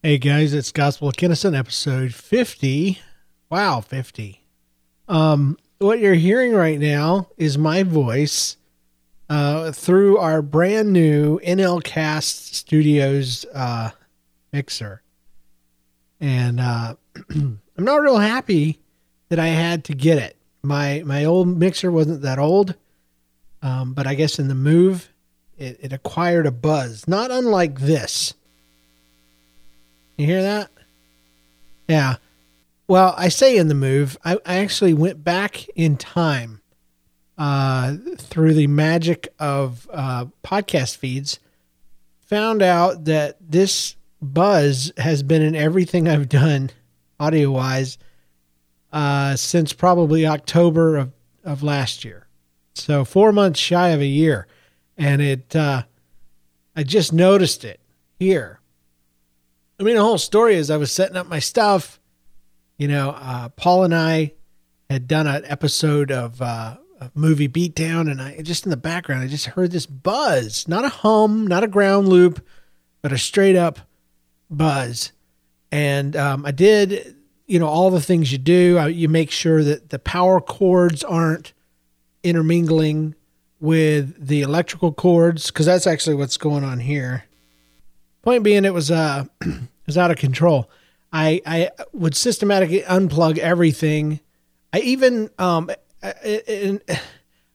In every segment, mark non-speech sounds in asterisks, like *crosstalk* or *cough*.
Hey guys, it's Gospel of Kinnison, episode 50. Wow, 50. Um, what you're hearing right now is my voice uh, through our brand new NLCast Studios uh, mixer. And uh, *clears throat* I'm not real happy that I had to get it. My my old mixer wasn't that old, um, but I guess in the move, it, it acquired a buzz, not unlike this. You hear that? Yeah. Well, I say in the move, I, I actually went back in time uh, through the magic of uh, podcast feeds, found out that this buzz has been in everything I've done audio wise uh, since probably October of, of last year. So four months shy of a year. And it, uh, I just noticed it here I mean, the whole story is I was setting up my stuff. You know, uh, Paul and I had done an episode of uh, a movie Beatdown, and I just in the background, I just heard this buzz, not a hum, not a ground loop, but a straight up buzz. And um, I did, you know, all the things you do. you make sure that the power cords aren't intermingling with the electrical cords, because that's actually what's going on here. Point being, it was uh, *clears throat* it was out of control. I I would systematically unplug everything. I even um, I,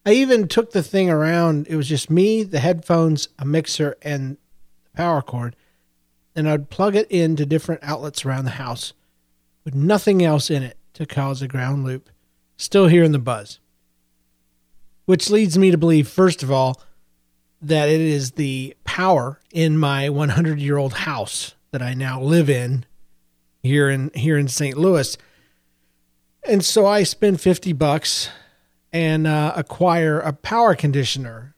I even took the thing around. It was just me, the headphones, a mixer, and the power cord, and I'd plug it into different outlets around the house, with nothing else in it to cause a ground loop. Still hearing the buzz, which leads me to believe, first of all, that it is the power in my 100 year old house that I now live in here in here in St. Louis. And so I spend 50 bucks and uh, acquire a power conditioner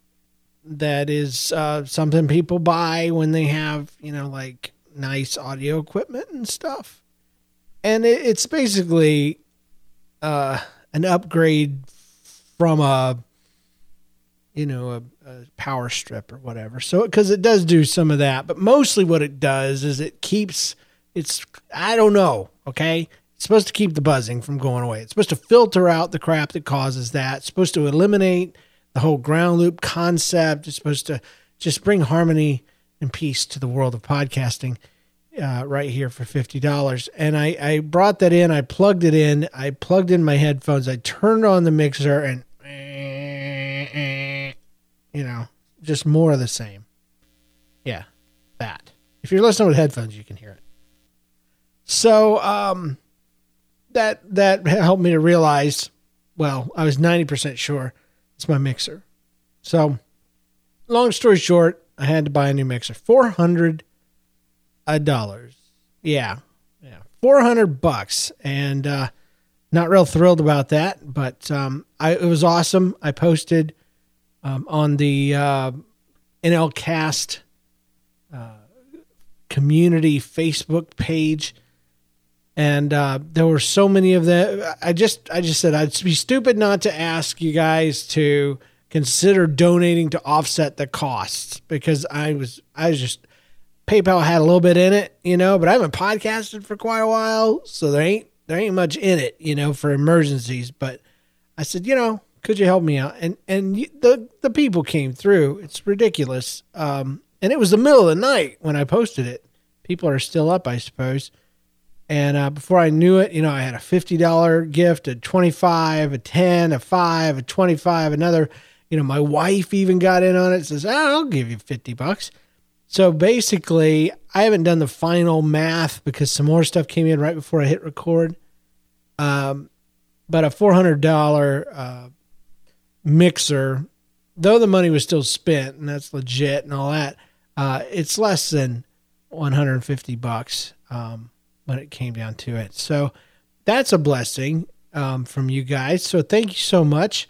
that is uh, something people buy when they have, you know, like nice audio equipment and stuff. And it, it's basically uh, an upgrade from a you know, a, a power strip or whatever. So, because it does do some of that, but mostly what it does is it keeps it's, I don't know, okay? It's supposed to keep the buzzing from going away. It's supposed to filter out the crap that causes that. It's supposed to eliminate the whole ground loop concept. It's supposed to just bring harmony and peace to the world of podcasting. Uh, right here for fifty dollars, and I I brought that in. I plugged it in. I plugged in my headphones. I turned on the mixer, and you know, just more of the same. Yeah, that. If you're listening with headphones, you can hear it. So, um, that that helped me to realize. Well, I was ninety percent sure it's my mixer. So, long story short, I had to buy a new mixer. Four hundred a dollars. Yeah, yeah, four hundred bucks, and uh, not real thrilled about that. But um, I, it was awesome. I posted um, on the uh, NLCast uh, community Facebook page, and uh, there were so many of them. I just I just said I'd be stupid not to ask you guys to consider donating to offset the costs because I was I was just PayPal had a little bit in it, you know, but I haven't podcasted for quite a while, so there ain't there ain't much in it, you know, for emergencies. But I said, you know, could you help me out? And and the the people came through. It's ridiculous. Um, and it was the middle of the night when I posted it. People are still up, I suppose. And uh, before I knew it, you know, I had a fifty dollar gift, a twenty five, a ten, a five, a twenty five, another. You know, my wife even got in on it. Says, oh, "I'll give you fifty bucks." So basically, I haven't done the final math because some more stuff came in right before I hit record. Um, but a four hundred dollar uh, mixer, though the money was still spent and that's legit and all that, uh, it's less than 150 bucks um, when it came down to it. So that's a blessing um, from you guys. So thank you so much.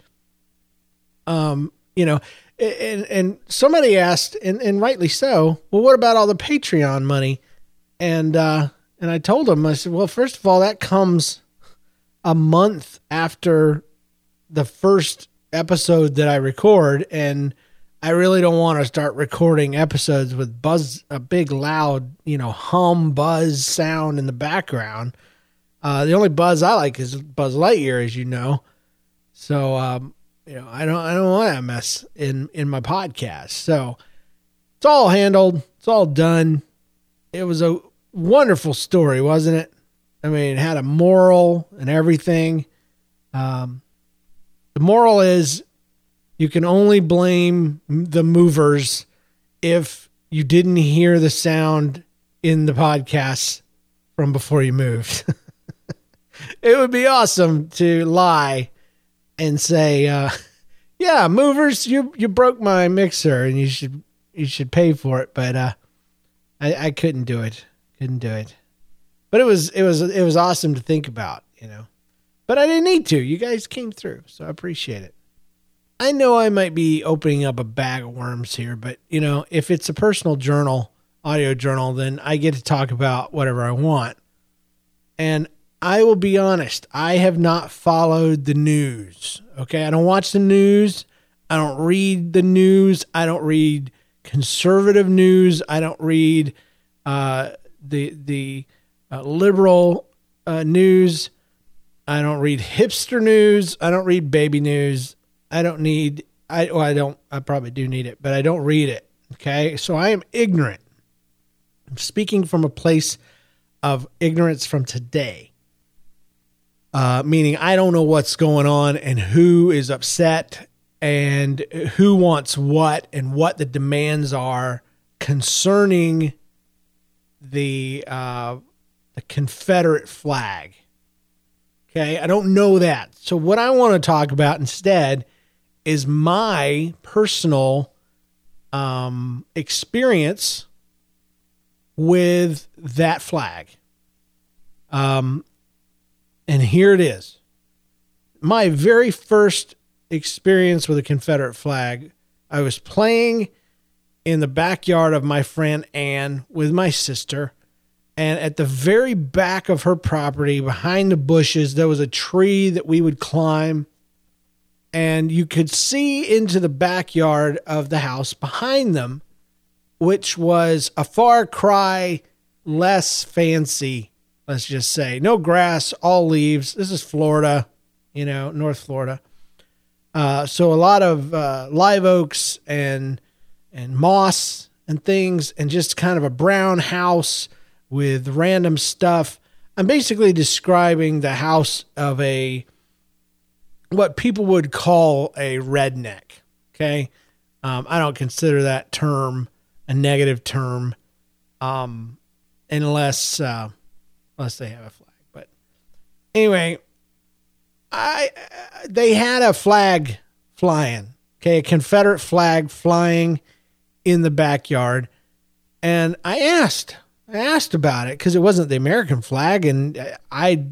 Um, you know, and and somebody asked, and, and rightly so, well, what about all the Patreon money? And uh, and I told them, I said, well, first of all, that comes a month after the first episode that I record, and I really don't want to start recording episodes with buzz, a big loud, you know, hum, buzz sound in the background. Uh, the only buzz I like is Buzz Lightyear, as you know. So, um, you know, I don't, I don't want that mess in in my podcast. So, it's all handled. It's all done. It was a wonderful story, wasn't it? I mean, it had a moral and everything. Um, the moral is you can only blame the movers if you didn't hear the sound in the podcast from before you moved. *laughs* it would be awesome to lie and say, uh, *laughs* "Yeah, movers, you you broke my mixer, and you should you should pay for it." But uh, I, I couldn't do it. Couldn't do it. But it was it was it was awesome to think about, you know. But I didn't need to. You guys came through, so I appreciate it. I know I might be opening up a bag of worms here, but you know, if it's a personal journal, audio journal, then I get to talk about whatever I want. And I will be honest, I have not followed the news. Okay. I don't watch the news. I don't read the news. I don't read conservative news. I don't read uh, the the uh, liberal uh, news. I don't read hipster news. I don't read baby news. I don't need I well, I don't I probably do need it, but I don't read it. Okay? So I am ignorant. I'm speaking from a place of ignorance from today. Uh, meaning I don't know what's going on and who is upset and who wants what and what the demands are concerning the uh, the Confederate flag. Okay, I don't know that. So what I want to talk about instead is my personal um, experience with that flag. Um, and here it is. My very first experience with a Confederate flag, I was playing in the backyard of my friend Anne with my sister. And at the very back of her property, behind the bushes, there was a tree that we would climb and you could see into the backyard of the house behind them, which was a far cry less fancy, let's just say. No grass, all leaves. This is Florida, you know, North Florida. Uh, so a lot of uh, live oaks and and moss and things, and just kind of a brown house with random stuff. I'm basically describing the house of a what people would call a redneck. Okay. Um, I don't consider that term a negative term um, unless uh, unless they have a flag. But anyway, I they had a flag flying. Okay, a Confederate flag flying in the backyard, and I asked, I asked about it because it wasn't the American flag, and I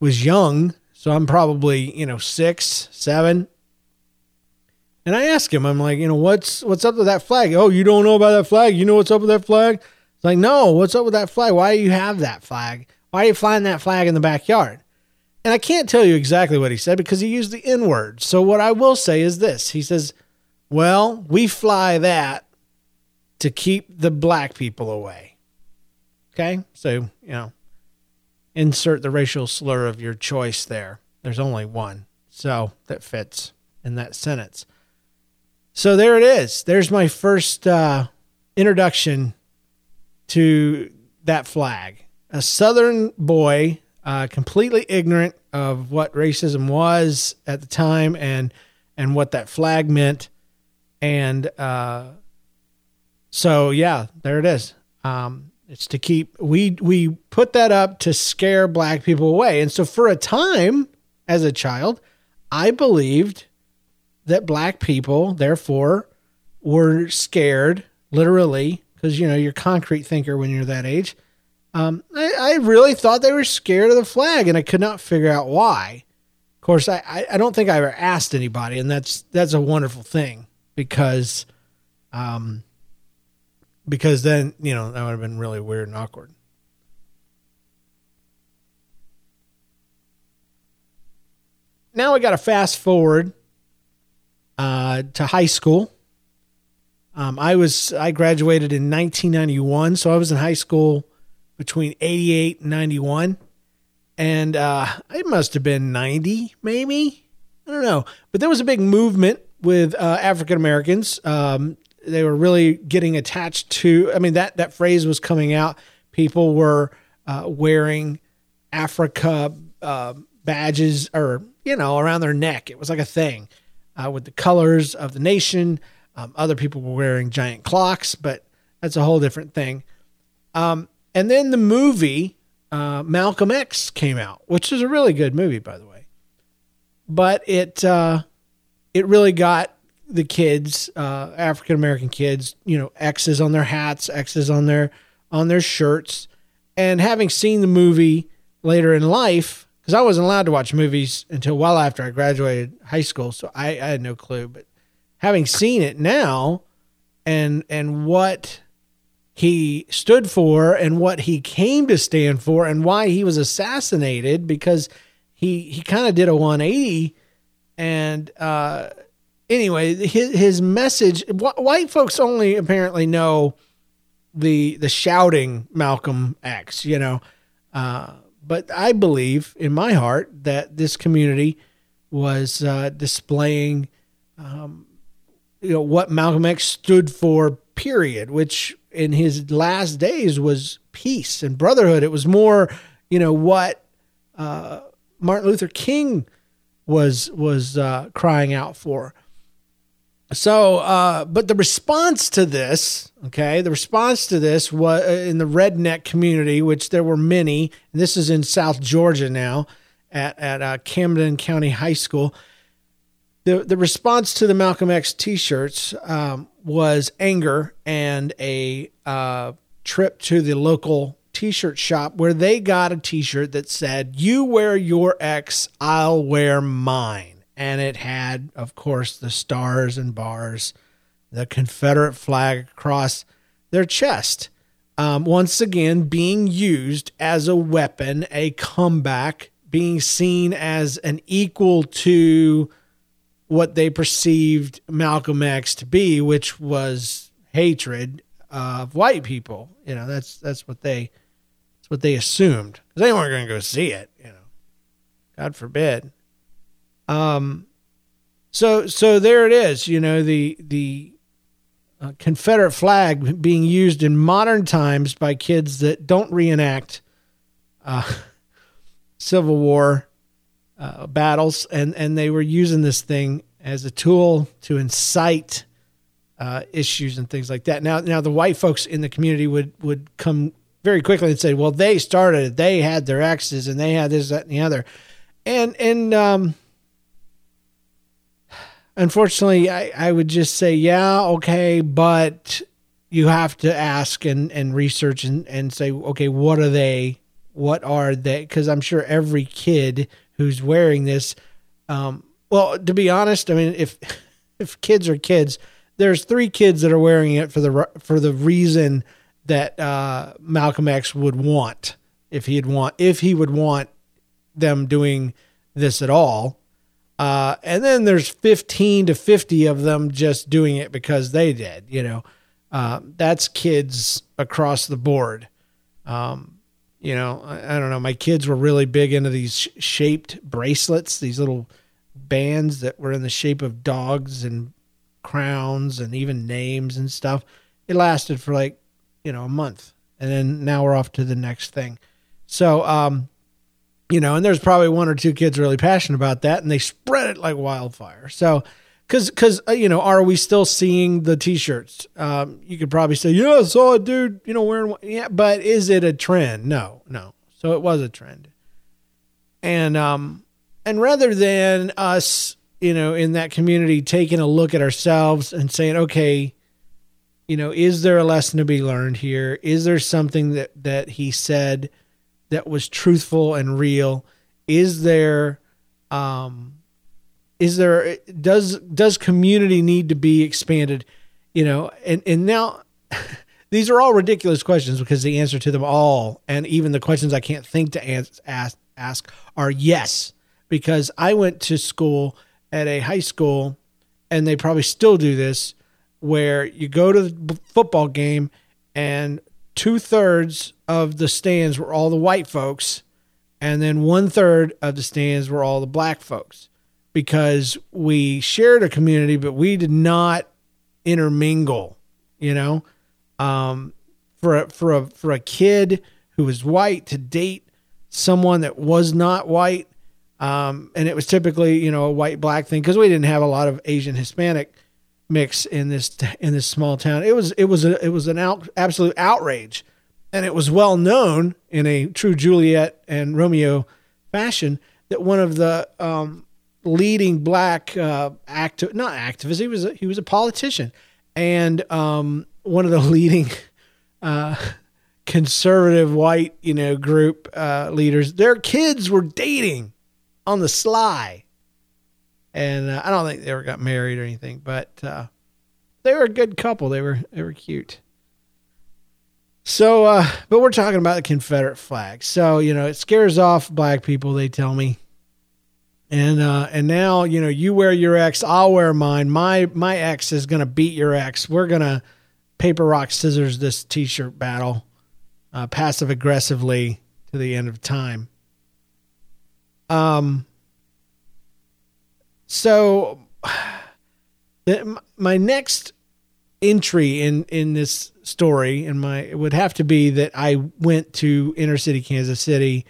was young, so I'm probably, you know, six, seven. And I ask him, I'm like, you know, what's what's up with that flag? Oh, you don't know about that flag? You know what's up with that flag? It's like, no, what's up with that flag? Why do you have that flag? Why are you flying that flag in the backyard? And I can't tell you exactly what he said because he used the N word. So what I will say is this. He says, Well, we fly that to keep the black people away. Okay? So, you know, insert the racial slur of your choice there. There's only one. So that fits in that sentence. So there it is. There's my first uh, introduction to that flag. A Southern boy, uh, completely ignorant of what racism was at the time and and what that flag meant. And uh, so yeah, there it is. Um, it's to keep we we put that up to scare black people away. And so for a time as a child, I believed that black people therefore were scared literally because you know you're concrete thinker when you're that age. Um, I, I, really thought they were scared of the flag, and I could not figure out why. Of course, I, I don't think I ever asked anybody, and that's that's a wonderful thing because um, because then you know that would have been really weird and awkward. Now we got to fast forward uh, to high school, Um, I was I graduated in 1991, so I was in high school between 88 and 91, and uh, it must have been 90, maybe I don't know. But there was a big movement with uh, African Americans. Um, they were really getting attached to. I mean that that phrase was coming out. People were uh, wearing Africa uh, badges or you know around their neck. It was like a thing uh, with the colors of the nation. Um, other people were wearing giant clocks, but that's a whole different thing. Um, and then the movie uh, Malcolm X came out, which is a really good movie, by the way. But it uh, it really got the kids, uh, African American kids, you know, X's on their hats, X's on their on their shirts, and having seen the movie later in life, because I wasn't allowed to watch movies until well after I graduated high school, so I, I had no clue. But having seen it now, and and what he stood for and what he came to stand for and why he was assassinated because he he kind of did a 180 and uh anyway his his message white folks only apparently know the the shouting Malcolm X you know uh but I believe in my heart that this community was uh, displaying um, you know what Malcolm X stood for period which in his last days was peace and brotherhood. It was more, you know, what uh, Martin Luther King was was uh, crying out for. So, uh, but the response to this, okay, the response to this was uh, in the redneck community, which there were many. And this is in South Georgia now, at at uh, Camden County High School the the response to the Malcolm X T-shirts um, was anger and a uh, trip to the local T-shirt shop where they got a T-shirt that said, "You wear your X, I'll wear mine," and it had, of course, the stars and bars, the Confederate flag across their chest. Um, once again, being used as a weapon, a comeback, being seen as an equal to what they perceived Malcolm X to be, which was hatred of white people. You know, that's that's what they that's what they assumed because they weren't going to go see it. You know, God forbid. Um, so so there it is. You know, the the uh, Confederate flag being used in modern times by kids that don't reenact uh, *laughs* Civil War uh, battles, and and they were using this thing as a tool to incite uh, issues and things like that. Now, now the white folks in the community would would come very quickly and say, "Well, they started it. They had their exes, and they had this, that, and the other," and and um, unfortunately, I I would just say, "Yeah, okay," but you have to ask and and research and and say, "Okay, what are they?" What are they? Because I'm sure every kid who's wearing this, um, well, to be honest, I mean, if *laughs* if kids are kids, there's three kids that are wearing it for the for the reason that uh, Malcolm X would want if he'd want if he would want them doing this at all. Uh, and then there's 15 to 50 of them just doing it because they did, you know. Uh, that's kids across the board. Um, you know, I, I, don't know. My kids were really big into these sh- shaped bracelets, these little bands that were in the shape of dogs and crowns and even names and stuff. It lasted for like, you know, a month. And then now we're off to the next thing. So, um, you know, and there's probably one or two kids really passionate about that and they spread it like wildfire. So, Cause, cause, uh, you know, are we still seeing the t-shirts? Um, you could probably say, yeah, I saw a dude, you know, wearing one. Yeah, but is it a trend? No, no. So it was a trend. And, um, and rather than us, you know, in that community taking a look at ourselves and saying, okay, you know, is there a lesson to be learned here? Is there something that, that he said that was truthful and real? Is there, um, is there does does community need to be expanded you know and and now *laughs* these are all ridiculous questions because the answer to them all and even the questions i can't think to ask ask, ask are yes because i went to school at a high school and they probably still do this where you go to the football game and two thirds of the stands were all the white folks, and then one third of the stands were all the black folks because we shared a community, but we did not intermingle, you know. Um, for a, for a for a kid who was white to date someone that was not white, um, and it was typically you know a white black thing because we didn't have a lot of Asian Hispanic mix in this in this small town. It was it was a, it was an out, absolute outrage, and it was well known in a true Juliet and Romeo fashion that one of the um, leading black uh, active not activist he was a, he was a politician. And um, one of the *laughs* leading uh, conservative white you know group uh, leaders their kids were dating on the sly and uh, I don't think they ever got married or anything, but uh, they were a good couple. They were they were cute. So, uh, but we're talking about the Confederate flag. So you know it scares off black people. They tell me, and uh, and now you know you wear your ex, I'll wear mine. My my ex is gonna beat your ex. We're gonna paper rock scissors this T-shirt battle, uh, passive aggressively to the end of time. Um so, *sighs* my next entry in in this story, and my would have to be that I went to inner city Kansas City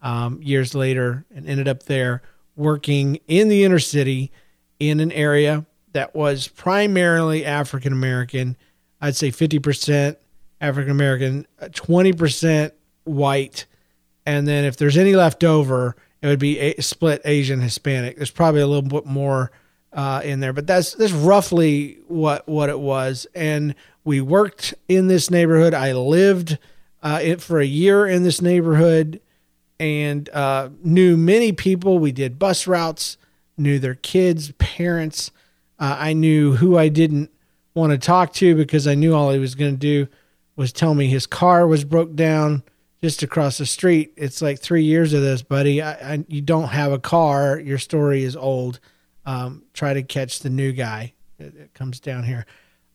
um, years later and ended up there working in the inner city in an area that was primarily African American. I'd say fifty percent African American, twenty percent white, and then if there's any left over it would be a split Asian Hispanic. There's probably a little bit more uh, in there, but that's that's roughly what what it was. And we worked in this neighborhood. I lived uh, it for a year in this neighborhood, and uh, knew many people. We did bus routes, knew their kids, parents. Uh, I knew who I didn't want to talk to because I knew all he was going to do was tell me his car was broke down just across the street. It's like three years of this, buddy. I, I, you don't have a car. Your story is old. Um, try to catch the new guy that comes down here.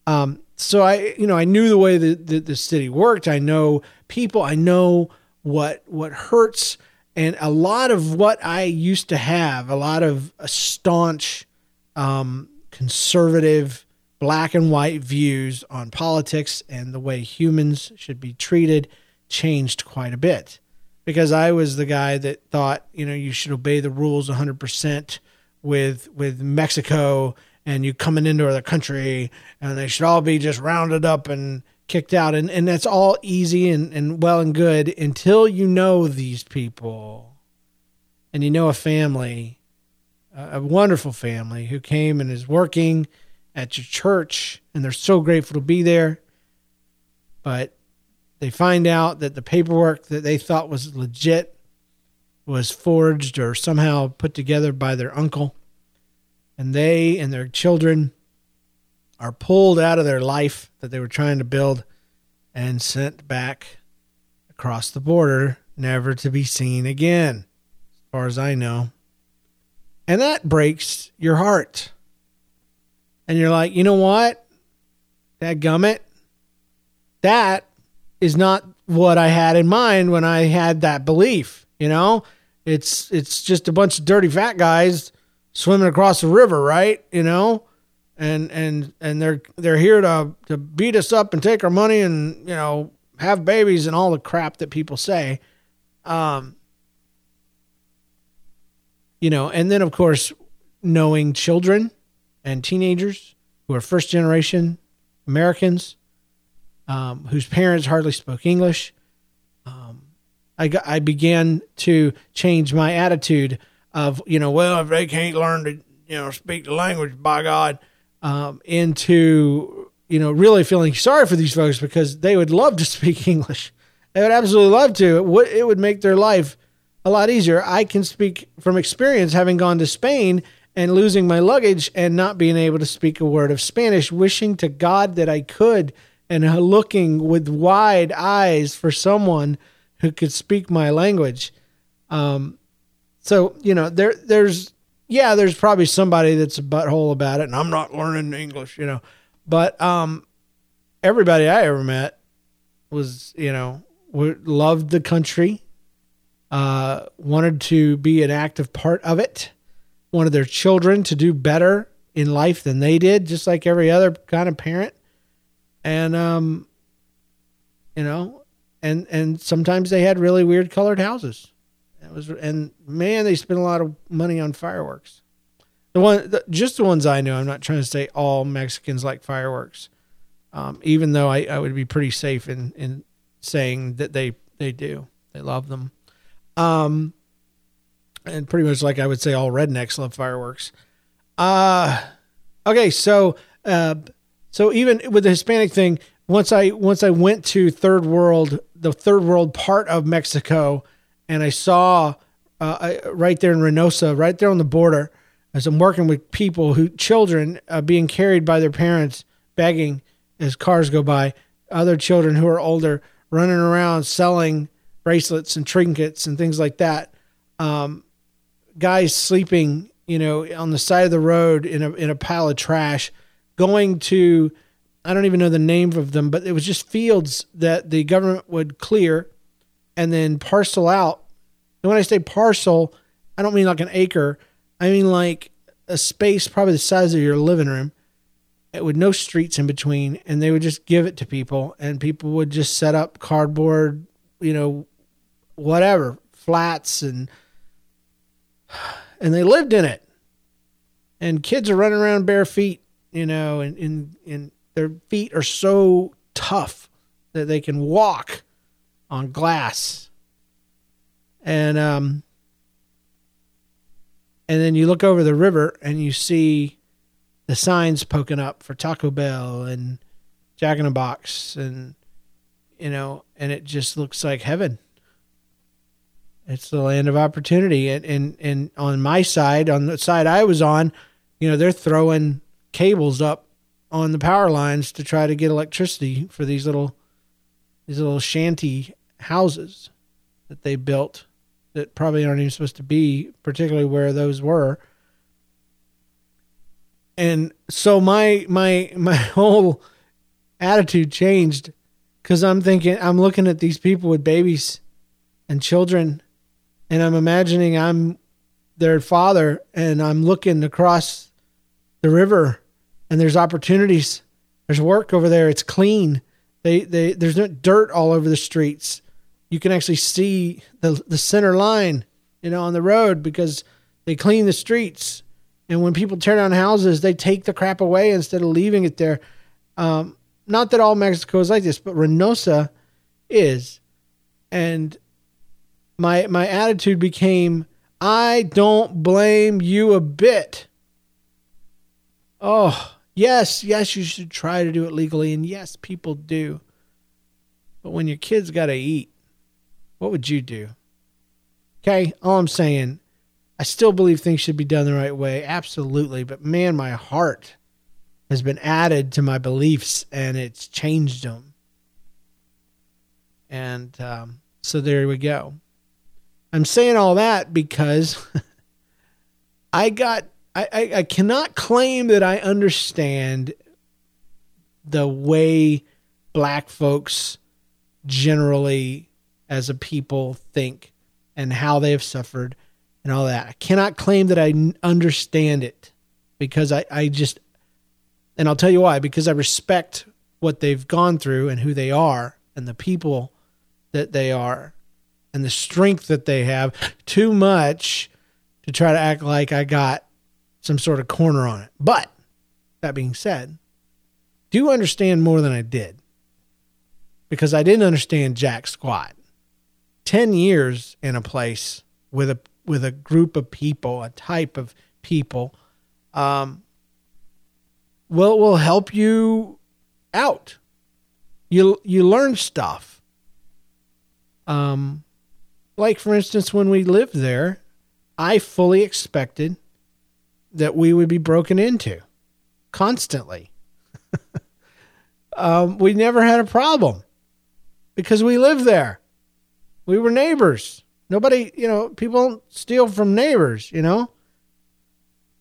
Um, so I, you know, I knew the way that the, the city worked. I know people. I know what what hurts, and a lot of what I used to have, a lot of a staunch, um, conservative, black and white views on politics and the way humans should be treated changed quite a bit. Because I was the guy that thought, you know, you should obey the rules 100% with with Mexico and you coming into the country and they should all be just rounded up and kicked out. And and that's all easy and and well and good until you know these people. And you know a family a wonderful family who came and is working at your church and they're so grateful to be there. But they find out that the paperwork that they thought was legit was forged or somehow put together by their uncle. And they and their children are pulled out of their life that they were trying to build and sent back across the border, never to be seen again, as far as I know. And that breaks your heart. And you're like, you know what? That gummit, that is not what I had in mind when I had that belief. You know, it's it's just a bunch of dirty fat guys swimming across the river, right? You know, and and and they're they're here to to beat us up and take our money and you know have babies and all the crap that people say. Um, you know, and then of course knowing children and teenagers who are first generation Americans um, whose parents hardly spoke English. Um, I, got, I began to change my attitude of, you know, well, if they can't learn to, you know, speak the language, by God, um, into, you know, really feeling sorry for these folks because they would love to *laughs* speak English. They would absolutely love to. It would, it would make their life a lot easier. I can speak from experience having gone to Spain and losing my luggage and not being able to speak a word of Spanish, wishing to God that I could and looking with wide eyes for someone who could speak my language. Um, so you know, there there's yeah, there's probably somebody that's a butthole about it, and I'm not learning English, you know. but um, everybody I ever met was, you know, loved the country, uh, wanted to be an active part of it, wanted their children to do better in life than they did, just like every other kind of parent. And um, you know, and and sometimes they had really weird colored houses. It was and man, they spent a lot of money on fireworks. The one, the, just the ones I know. I'm not trying to say all Mexicans like fireworks, um, even though I, I would be pretty safe in in saying that they they do. They love them. Um, and pretty much like I would say all rednecks love fireworks. Uh okay, so uh so even with the Hispanic thing, once I once I went to third world, the third world part of Mexico, and I saw uh, I, right there in Reynosa, right there on the border, as I'm working with people who children uh, being carried by their parents, begging as cars go by, other children who are older running around selling bracelets and trinkets and things like that. Um, guys sleeping, you know, on the side of the road in a in a pile of trash, going to I don't even know the name of them, but it was just fields that the government would clear and then parcel out. And when I say parcel, I don't mean like an acre. I mean like a space probably the size of your living room eh, with no streets in between and they would just give it to people and people would just set up cardboard, you know, whatever, flats and *sighs* and they lived in it. And kids are running around bare feet, you know, and, and, and their feet are so tough that they can walk on glass. And um and then you look over the river and you see the signs poking up for Taco Bell and Jack in the Box and you know, and it just looks like heaven. It's the land of opportunity. And, and, and on my side, on the side I was on, you know, they're throwing cables up on the power lines to try to get electricity for these little, these little shanty houses that they built that probably aren't even supposed to be, particularly where those were. And so my, my, my *laughs* whole attitude changed because I'm thinking, I'm looking at these people with babies and children and I'm imagining I'm their father and I'm looking across the river and there's opportunities. There's work over there. It's clean. They, they, there's no dirt all over the streets. You can actually see the, the center line, you know, on the road because they clean the streets. And when people tear down houses, they take the crap away instead of leaving it there. Um, not that all Mexico is like this, but Reynosa is. And my my attitude became I don't blame you a bit. Oh, yes, yes, you should try to do it legally and yes, people do. But when your kids got to eat, what would you do? Okay, all I'm saying, I still believe things should be done the right way, absolutely, but man, my heart has been added to my beliefs and it's changed them. And um, so there we go. I'm saying all that because *laughs* I got I, I, I cannot claim that I understand the way black folks generally as a people think and how they have suffered and all that. I cannot claim that I understand it because I, I just, and I'll tell you why, because I respect what they've gone through and who they are and the people that they are and the strength that they have too much to try to act like I got some sort of corner on it. But that being said, do understand more than I did because I didn't understand jack squat. 10 years in a place with a with a group of people, a type of people um will will help you out. You you learn stuff. Um like for instance when we lived there i fully expected that we would be broken into constantly. *laughs* Um, we never had a problem because we lived there. We were neighbors. Nobody you know people don't steal from neighbors you know?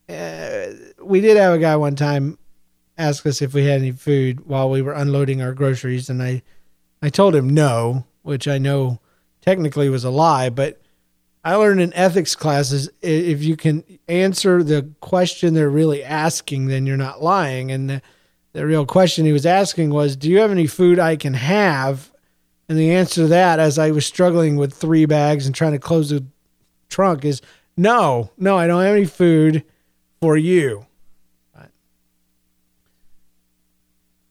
Uh, we did have a guy one time ask us if we had any food while we were unloading our groceries, and I, I told him no, which I know technically was a lie, but I learned in ethics classes if you can answer the question they're really asking, then you're not lying. And the, the real question he was asking was, Do you have any food I can have? And the answer to that, as I was struggling with three bags and trying to close the trunk, is no, no, I don't have any food for you.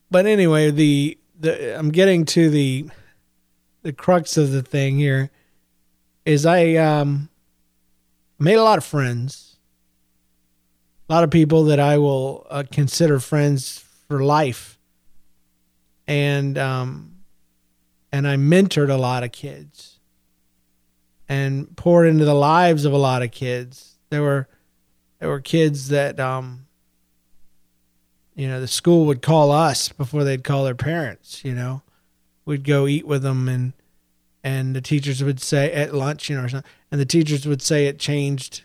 But anyway, the the I'm getting to the the crux of the thing here is I um, made a lot of friends, a lot of people that I will uh, consider friends for life, and um, and I mentored a lot of kids, and poured into the lives of a lot of kids. There were there were kids that um, you know the school would call us before they'd call their parents. You know, we'd go eat with them and and the teachers would say at lunch, you know, or something, and the teachers would say it changed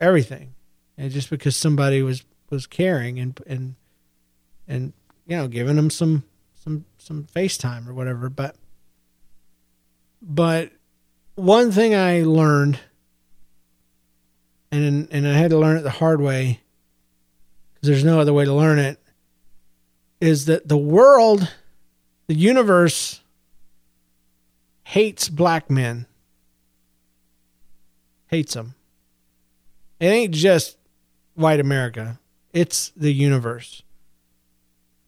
everything, and just because somebody was was caring and and and you know giving them some some some FaceTime or whatever, but but one thing I learned, and and I had to learn it the hard way, because there's no other way to learn it, is that the world, the universe hates black men. Hates them. It ain't just white America. It's the universe.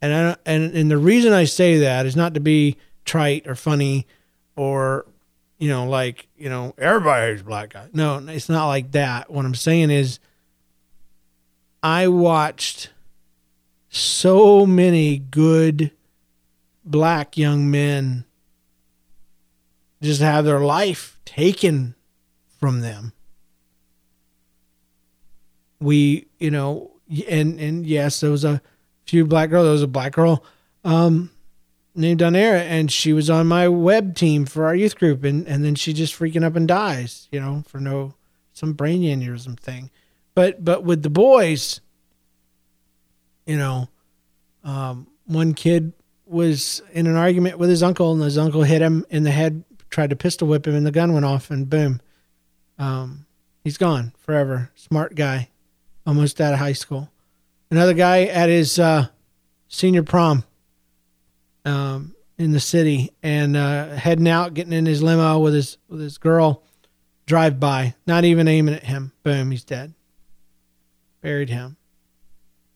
And I, and and the reason I say that is not to be trite or funny or you know like, you know, everybody hates black guys. No, it's not like that. What I'm saying is I watched so many good black young men just have their life taken from them. We, you know, and and yes, there was a few black girls. There was a black girl um, named Donera, and she was on my web team for our youth group, and and then she just freaking up and dies, you know, for no some brain aneurysm thing. But but with the boys, you know, um, one kid was in an argument with his uncle, and his uncle hit him in the head tried to pistol whip him and the gun went off and boom. Um, he's gone forever. Smart guy, almost out of high school. Another guy at his uh, senior prom um, in the city and uh, heading out, getting in his limo with his with his girl. Drive by, not even aiming at him. Boom, he's dead. Buried him.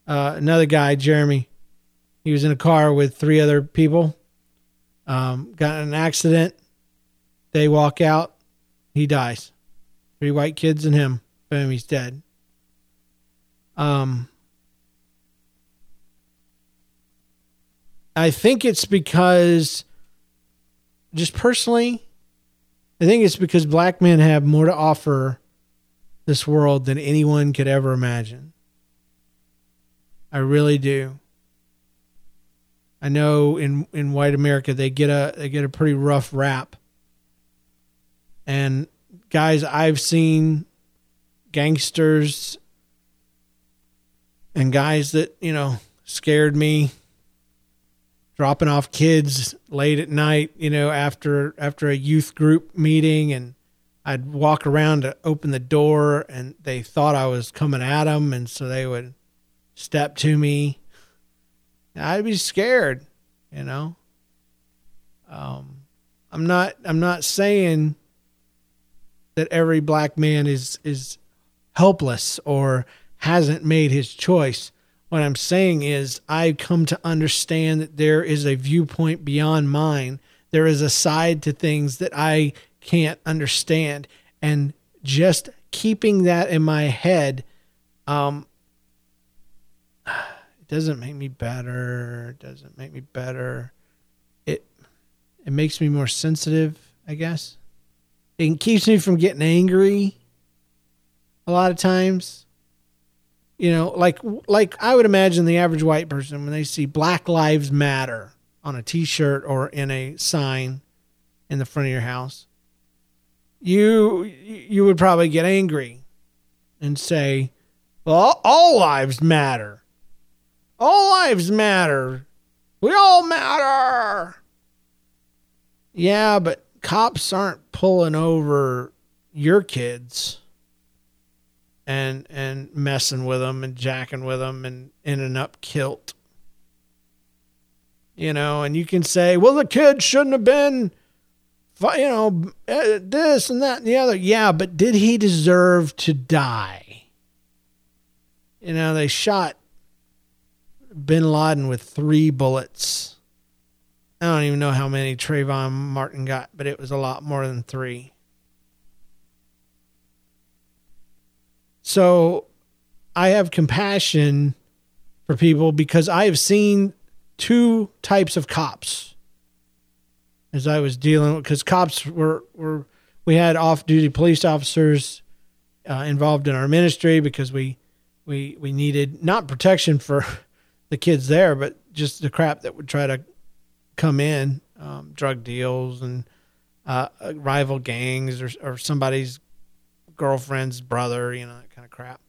Uh, another guy, Jeremy. He was in a car with three other people. Um, got in an accident they walk out, he dies. Three white kids and him. Boom, he's dead. Um, I think it's because, just personally, I think it's because black men have more to offer this world than anyone could ever imagine. I really do. I know in in white America they get a they get a pretty rough rap and guys, I've seen gangsters and guys that, you know, scared me dropping off kids late at night, you know, after after a youth group meeting and I'd walk around to open the door and they thought I was coming at them and so they would step to me. I'd be scared, you know. Um I'm not I'm not saying that every black man is is helpless or hasn't made his choice. What I'm saying is I come to understand that there is a viewpoint beyond mine. There is a side to things that I can't understand and just keeping that in my head um it doesn't make me better, it doesn't make me better. It it makes me more sensitive, I guess it keeps me from getting angry a lot of times you know like like i would imagine the average white person when they see black lives matter on a t-shirt or in a sign in the front of your house you you would probably get angry and say well all lives matter All lives matter. We all matter. Yeah, but cops aren't pulling over your kids and and messing with them and jacking with them and in an up kilt. You know, and you can say, well, the kid shouldn't have been, you know, eh, this and that and the other. Yeah, but did he deserve to die? You know, they shot bin Laden with three bullets. I don't even know how many Trayvon Martin got, but it was a lot more than three. So I have compassion for people because I have seen two types of cops as I was dealing because cops were were we had off duty police officers uh, involved in our ministry because we we we needed not protection for *laughs* the kids there, but just the crap that would try to come in, um, drug deals and uh, rival gangs or or somebody's girlfriend's brother, you know, that kind of crap.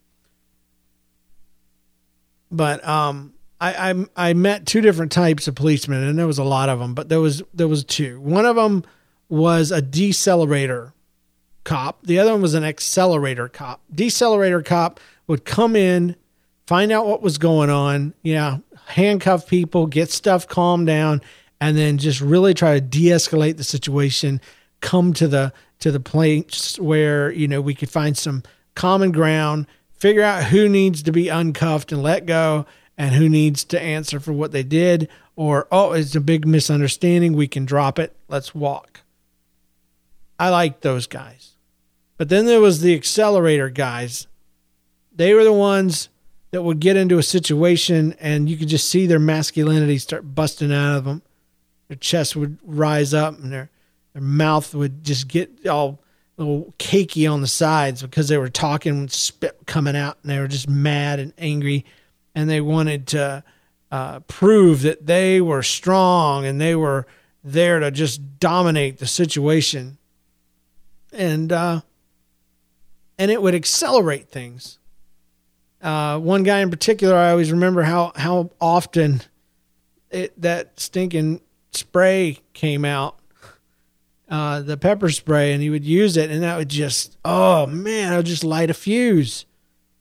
But um, I, I I met two different types of policemen, and there was a lot of them, but there was there was two. One of them was a decelerator cop. The other one was an accelerator cop. Decelerator cop would come in, find out what was going on, yeah, handcuff people, get stuff calmed down, and then just really try to de-escalate the situation. Come to the to the place where you know we could find some common ground, figure out who needs to be uncuffed and let go, and who needs to answer for what they did, or oh, it's a big misunderstanding. We can drop it. Let's walk. I like those guys. But then there was the accelerator guys. They were the ones that would get into a situation and you could just see their masculinity start busting out of them. Their chest would rise up and their their mouth would just get all little cakey on the sides because they were talking with spit coming out and they were just mad and angry. And they wanted to uh, prove that they were strong and they were there to just dominate the situation. And uh, and it would accelerate things. Uh, one guy in particular i always remember how how often it, that stinking spray came out uh, the pepper spray and he would use it and that would just oh man I would just light a fuse.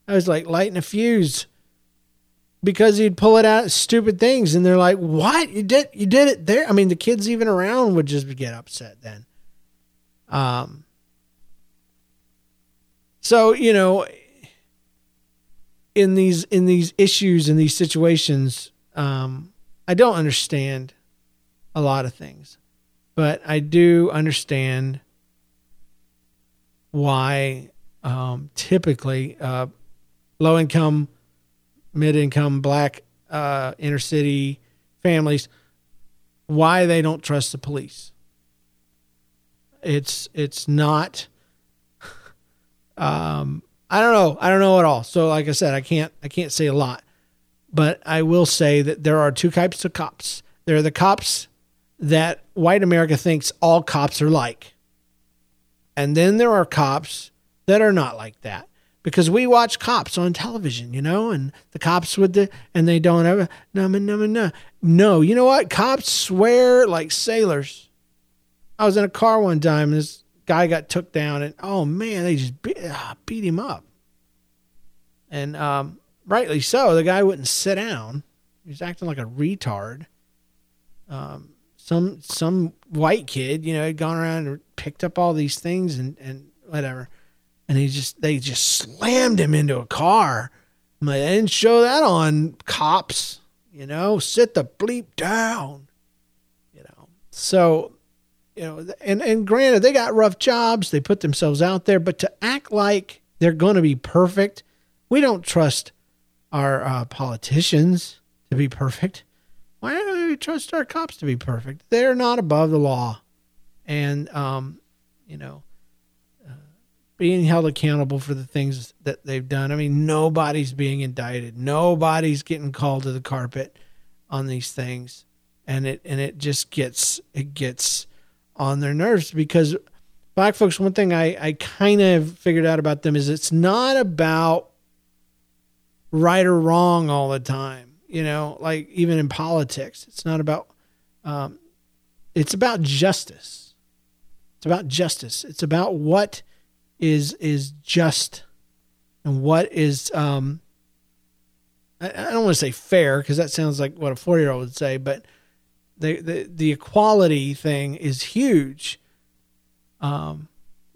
I was like lighting a fuse because he'd pull it out stupid things and they're like, "What? You did you did it there?" I mean, the kids even around would just get upset then. Um so, you know, in these in these issues in these situations, um I don't understand a lot of things but I do understand why um, typically uh, low income, mid income, black uh, inner city families why they don't trust the police. It's it's not. *sighs* Um, I don't know. I don't know at all. So, like I said, I can't I can't say a lot, but I will say that there are two types of cops. There are the cops that white America thinks all cops are like. And then there are cops that are not like that because we watch cops on television, you know, and the cops with the, and they don't ever, no, no, no, no. No, you know what? Cops swear like sailors. I was in a car one time and this guy got took down and, oh man, they just beat, uh, beat him up. And um, rightly so. The guy wouldn't sit down. He was acting like a retard. Um, some some white kid, you know, had gone around and picked up all these things and and whatever, and he just they just slammed him into a car. I'm like, didn't show that on cops, you know. Sit the bleep down, you know. So, you know, and and granted, they got rough jobs. They put themselves out there, but to act like they're going to be perfect, we don't trust our uh, politicians to be perfect. Why do we trust our cops to be perfect? They're not above the law, and um, you know, uh, being held accountable for the things that they've done. I mean, nobody's being indicted. Nobody's getting called to the carpet on these things, and it and it just gets it gets on their nerves because black folks. One thing I I kind of figured out about them is it's not about right or wrong all the time you know, like even in politics, it's not about, um, it's about justice. It's about justice. It's about what is is just and what is um I, I don't want to say fair because that sounds like what a four year old would say, but the, the the equality thing is huge. Um,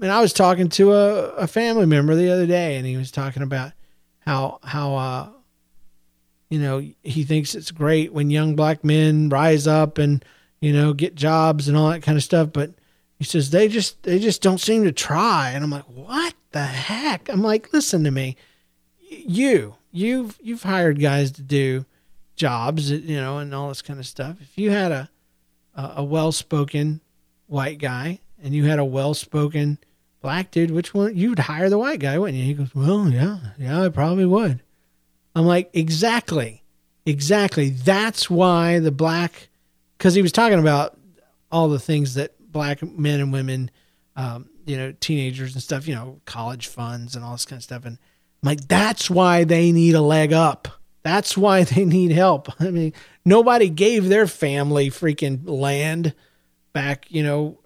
and I was talking to a, a family member the other day, and he was talking about how how uh, you know he thinks it's great when young black men rise up and you know get jobs and all that kind of stuff, but he says they just they just don't seem to try, and I'm like, what the heck? I'm like, listen to me, you you've you've hired guys to do jobs, you know, and all this kind of stuff. If you had a a well spoken white guy and you had a well spoken black dude, which one you would hire the white guy, wouldn't you? He goes, Well, yeah, yeah, I probably would. I'm like, exactly. Exactly. That's why the black because he was talking about all the things that black men and women, um, you know, teenagers and stuff, you know, college funds and all this kind of stuff. And I'm like, that's why they need a leg up. That's why *laughs* they need help. I mean, nobody gave their family freaking land back, you know,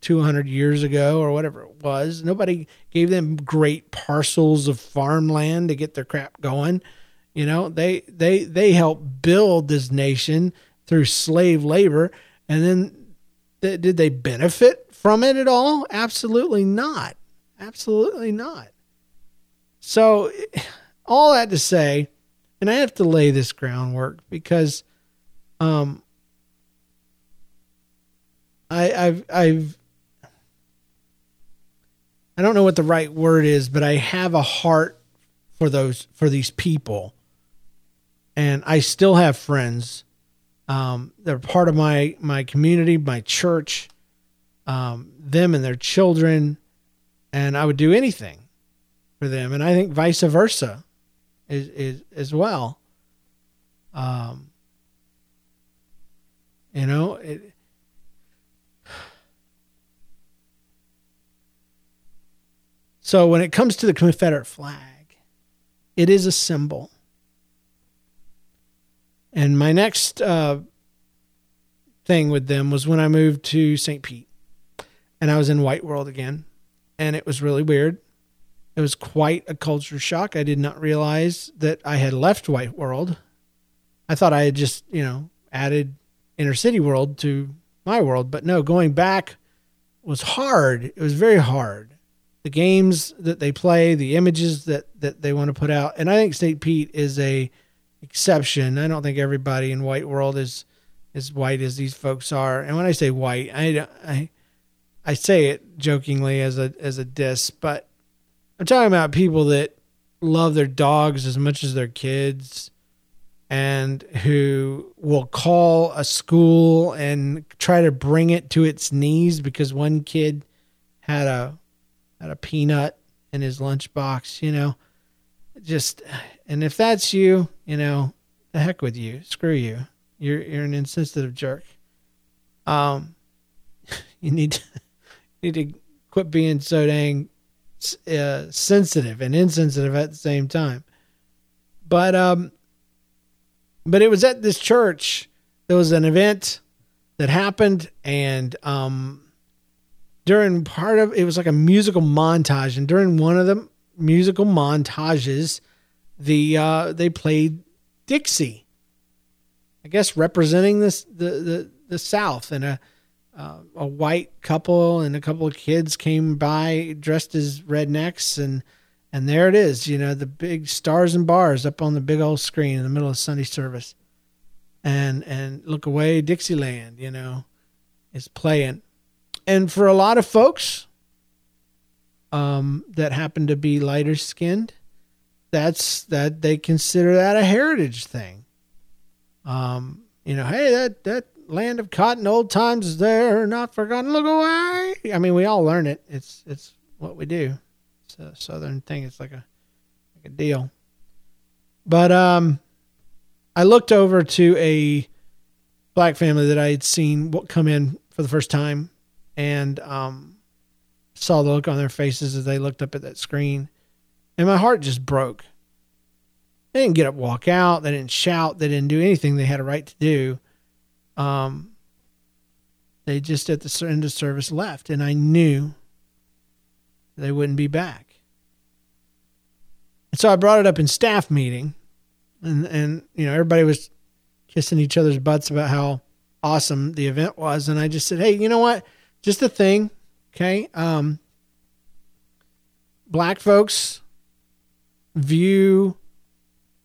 200 years ago or whatever it was. Nobody gave them great parcels of farmland to get their crap going. You know, they they they helped build this nation through slave labor and then th- did they benefit from it at all? Absolutely not. Absolutely not. So, *sighs* all that to say, and I have to lay this groundwork because um, I, I've I've I don't know what the right word is, but I have a heart for those for these people, and I still have friends. Um, they're part of my my community, my church, um, them and their children, and I would do anything for them, and I think vice versa, is is as well. Um, you know it. So when it comes to the Confederate flag, it is a symbol. And my next uh, thing with them was when I moved to St. Pete, and I was in White World again, and it was really weird it was quite a culture shock. I did not realize that I had left White World. I thought I had just, you know, added Inner City World to my world, but no, going back was hard. It was very hard. The games that they play, the images that that they want to put out, and I think St. Pete is a exception. I don't think everybody in White World is as white as these folks are. And when I say white, I I I say it jokingly as a as a diss, but I'm talking about people that love their dogs as much as their kids and who will call a school and try to bring it to its knees because one kid had a had a peanut in his lunchbox, you know. Just and if that's you, you know, the heck with you. Screw you. You're you're an insensitive jerk. Um *laughs* you need to, you *laughs* need to quit being so dang uh, sensitive and insensitive at the same time. But um, but it was at this church. There was an event that happened, and um, during part of it was like a musical montage, and during one of the musical montages, the uh, they played Dixie. I guess representing this the the the South and a uh, a white couple and a couple of kids came by dressed as rednecks and and there it is you know the big stars and bars up on the big old screen in the middle of sunday service and and look away dixieland you know is playing and for a lot of folks um that happen to be lighter skinned that's that they consider that a heritage thing um you know hey that that land of cotton, old times is there, not forgotten. Look away. I mean, we all learn it. It's it's what we do. It's a southern thing. It's like a like a deal. But um, I looked over to a black family that I had seen come in for the first time, and um, saw the look on their faces as they looked up at that screen, and my heart just broke. They didn't get up, walk out. They didn't shout. They didn't do anything they had a right to do. Um, they just at the end of service left, and I knew they wouldn't be back. And so I brought it up in staff meeting, and and you know everybody was kissing each other's butts about how awesome the event was, and I just said, hey, you know what? Just a thing, okay? Um, black folks view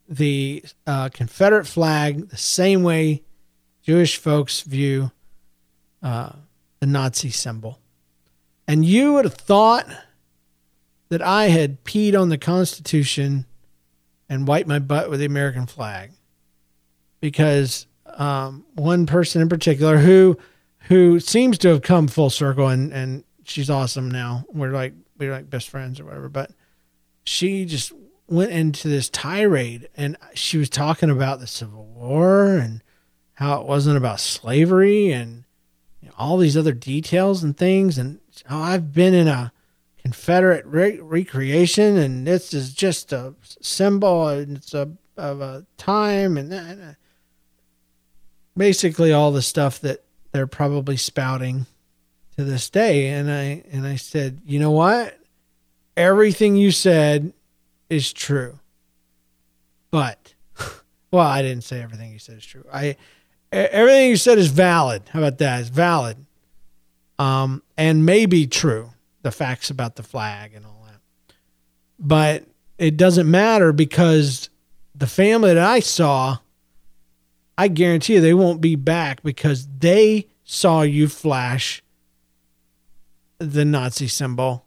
the uh, Confederate flag the same way Jewish folks view uh, the Nazi symbol. And you would have thought that I had peed on the Constitution and wiped my butt with the American flag. Because um, one person in particular who who seems to have come full circle and, and she's awesome now. We're like we're like best friends or whatever. But she just went into this tirade and she was talking about the Civil War and how it wasn't about slavery and you know, all these other details and things. And how I've been in a Confederate re- recreation and this is just a symbol and it's a of a time and, and basically all the stuff that they're probably spouting to this day. And I and I said, you know what? Everything you said is true. But *laughs* well, I didn't say everything you said is true. I everything you said is valid. How about that? It's valid. Um, and maybe true. The facts about the flag and all that. But it doesn't matter because the family that I saw, I guarantee you they won't be back because they saw you flash the Nazi symbol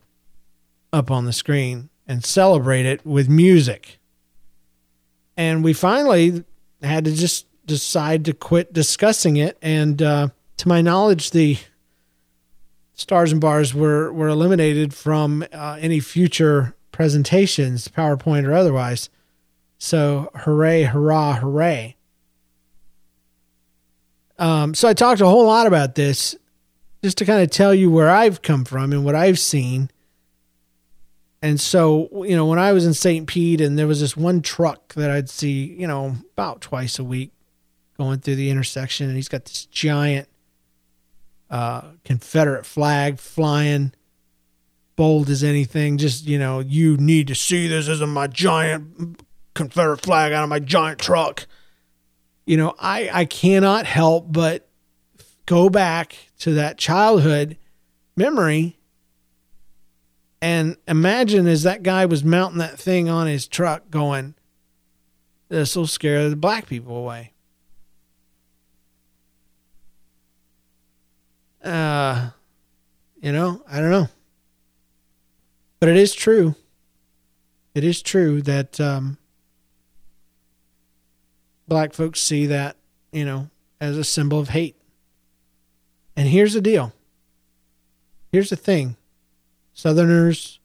up on the screen and celebrate it with music. And we finally had to just decide to quit discussing it. And uh, to my knowledge, the stars and bars were, were eliminated from uh, any future presentations, PowerPoint or otherwise. So, hooray, hurrah, hooray. Um, so, I talked a whole lot about this just to kind of tell you where I've come from and what I've seen and so, you know, when I was in St. Pete and there was this one truck that I'd see, you know, about twice a week going through the intersection, and he's got this giant uh, Confederate flag flying, bold as anything. Just, you know, you need to see this as my giant Confederate flag out of my giant truck. You know, I, I cannot help but go back to that childhood memory and imagine as that guy was mounting that thing on his truck, going, This will scare the black people away. Uh, you know, I don't know. But it is true. It is true that um, black folks see that, you know, as a symbol of hate. And here's the deal. Here's the thing Southerners,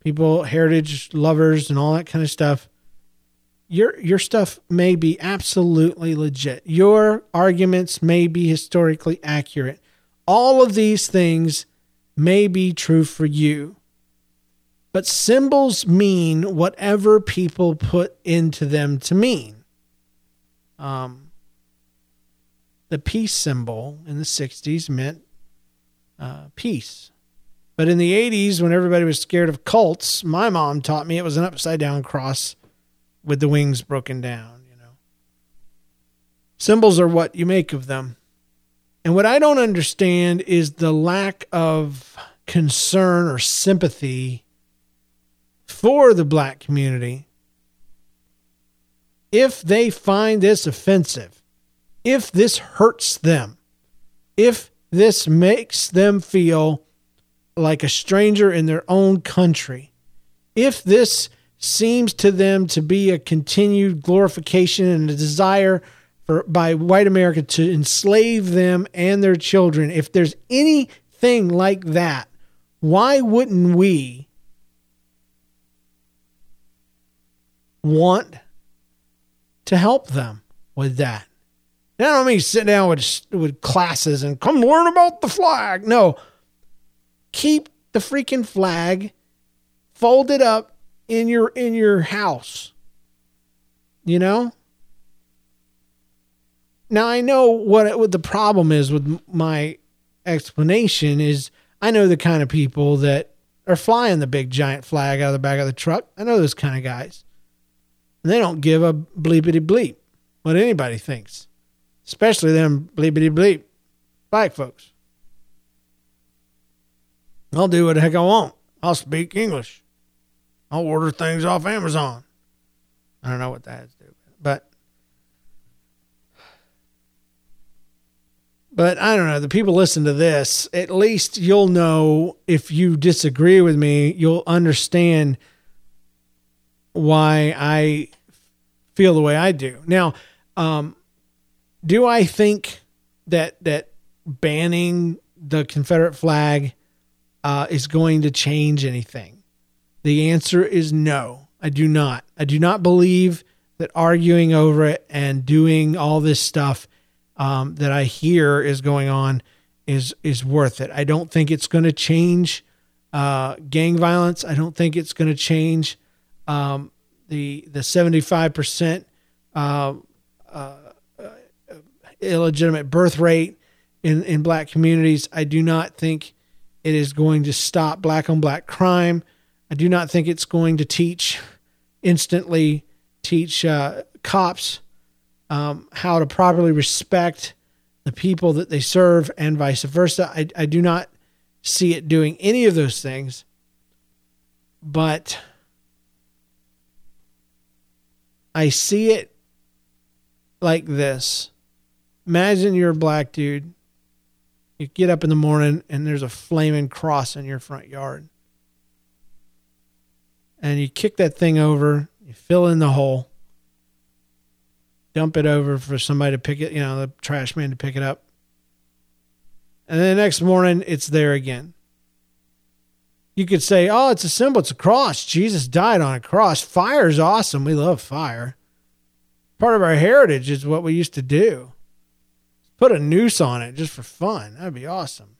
people, heritage lovers, and all that kind of stuff. Your your stuff may be absolutely legit. Your arguments may be historically accurate. All of these things may be true for you. But symbols mean whatever people put into them to mean. Um, the peace symbol in the 60s meant uh, peace. But in the 80s, when everybody was scared of cults, my mom taught me it was an upside down cross with the wings broken down, you know. Symbols are what you make of them. And what I don't understand is the lack of concern or sympathy for the black community. If they find this offensive, if this hurts them, if this makes them feel like a stranger in their own country. If this seems to them to be a continued glorification and a desire for by white America to enslave them and their children, if there's anything like that, why wouldn't we want to help them with that? Now, I don't mean sit down with with classes and come learn about the flag. No, keep the freaking flag folded up in your in your house You know? Now I know what, what the problem is with my explanation is I know the kind of people that are flying the big giant flag out of the back of the truck. I know those kind of guys. And they don't give a bleepity bleep what anybody thinks, especially them bleepity bleep black folks. I'll do what the heck I want. I'll speak English. I'll order things off Amazon. I don't know what that has to do but but I don't know. The people listen to this. At least you'll know if you disagree with me, you'll understand why I feel the way I do. Now, um, do I think that that banning the Confederate flag uh, is going to change anything? The answer is no. I do not. I do not believe that arguing over it and doing all this stuff um, that I hear is going on is is worth it. I don't think it's going to change uh, gang violence. I don't think it's going to change um, the the seventy five percent uh, uh, illegitimate birth rate in in black communities. I do not think it is going to stop black on black crime. I do not think it's going to teach instantly teach uh, cops um, how to properly respect the people that they serve and vice versa. I, I do not see it doing any of those things, but I see it like this. Imagine you're a black dude. You get up in the morning and there's a flaming cross in your front yard. And you kick that thing over, you fill in the hole, dump it over for somebody to pick it, you know, the trash man to pick it up. And then the next morning, it's there again. You could say, oh, it's a symbol, it's a cross. Jesus died on a cross. Fire is awesome. We love fire. Part of our heritage is what we used to do. Put a noose on it just for fun. That'd be awesome.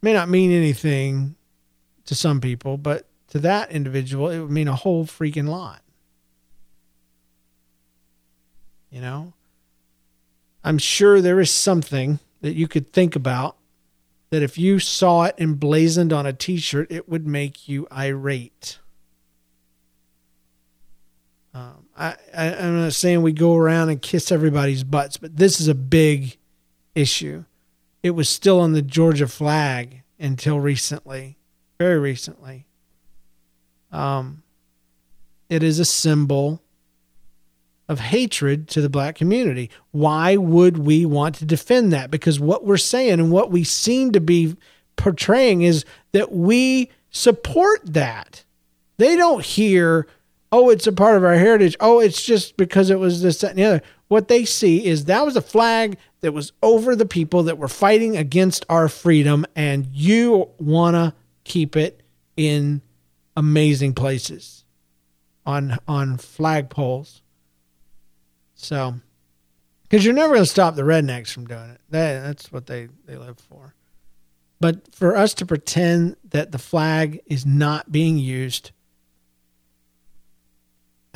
May not mean anything to some people, but to that individual, it would mean a whole freaking lot. You know? I'm sure there is something that you could think about that if you saw it emblazoned on a t shirt, it would make you irate. Um, I, I, I'm not saying we go around and kiss everybody's butts, but this is a big issue. It was still on the Georgia flag until recently, very recently. Um, it is a symbol of hatred to the black community. Why would we want to defend that? Because what we're saying and what we seem to be portraying is that we support that. They don't hear, oh, it's a part of our heritage. Oh, it's just because it was this, that, and the other. What they see is that was a flag that was over the people that were fighting against our freedom, and you want to keep it in amazing places on on flagpoles. So, because you're never going to stop the rednecks from doing it. That, that's what they, they live for. But for us to pretend that the flag is not being used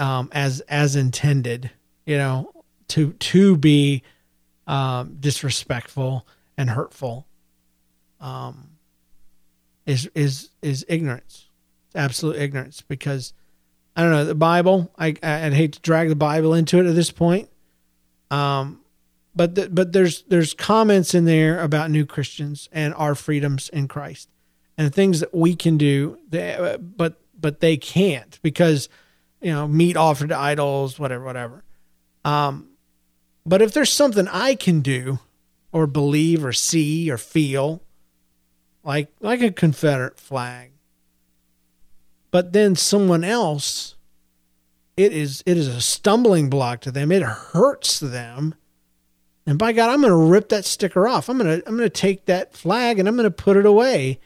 um, as as intended, you know, to to be um, disrespectful and hurtful, um, is is is ignorance, it's absolute ignorance. Because I don't know the Bible. I I'd hate to drag the Bible into it at this point. Um, but the, but there's there's comments in there about new Christians and our freedoms in Christ and things that we can do. But but they can't because you know meat offered to idols, whatever, whatever. Um, but if there's something I can do, or believe, or see, or feel, like like a Confederate flag, but then someone else it is it is a stumbling block to them. It hurts them. And by god i'm going to rip that sticker off. I'm going to i'm going to take that flag and i'm going to put it away.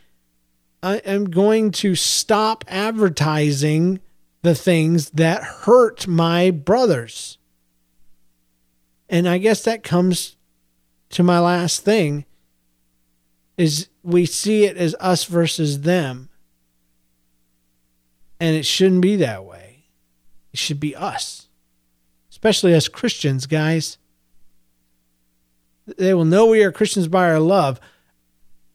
I am going to stop advertising the things that hurt my brothers and i guess that comes to my last thing is we see it as us versus them and it shouldn't be that way. It should be us, especially as Christians, guys. They will know we are Christians by our love.